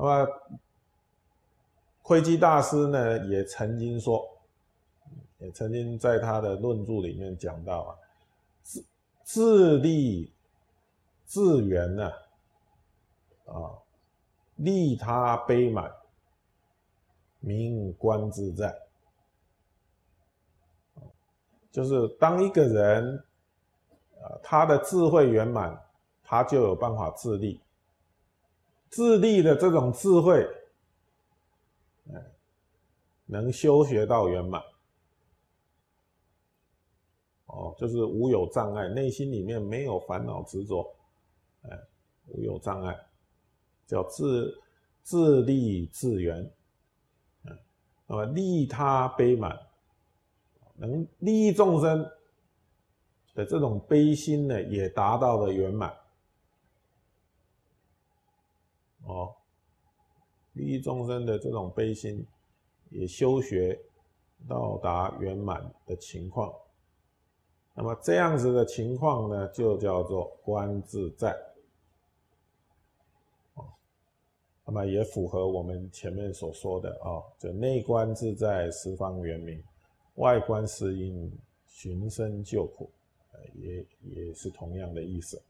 那么，窥基大师呢也曾经说，也曾经在他的论著里面讲到啊，自自利自圆呢，啊，利他悲满，名观自在。就是当一个人，啊，他的智慧圆满，他就有办法自立。自立的这种智慧，哎，能修学到圆满。哦，就是无有障碍，内心里面没有烦恼执着，哎，无有障碍，叫自自利自圆。嗯，那么利他悲满。能利益众生的这种悲心呢，也达到了圆满。哦，利益众生的这种悲心，也修学到达圆满的情况。那么这样子的情况呢，就叫做观自在。那么也符合我们前面所说的啊，就内观自在，十方圆明。外观适应，寻声救苦，呃，也也是同样的意思。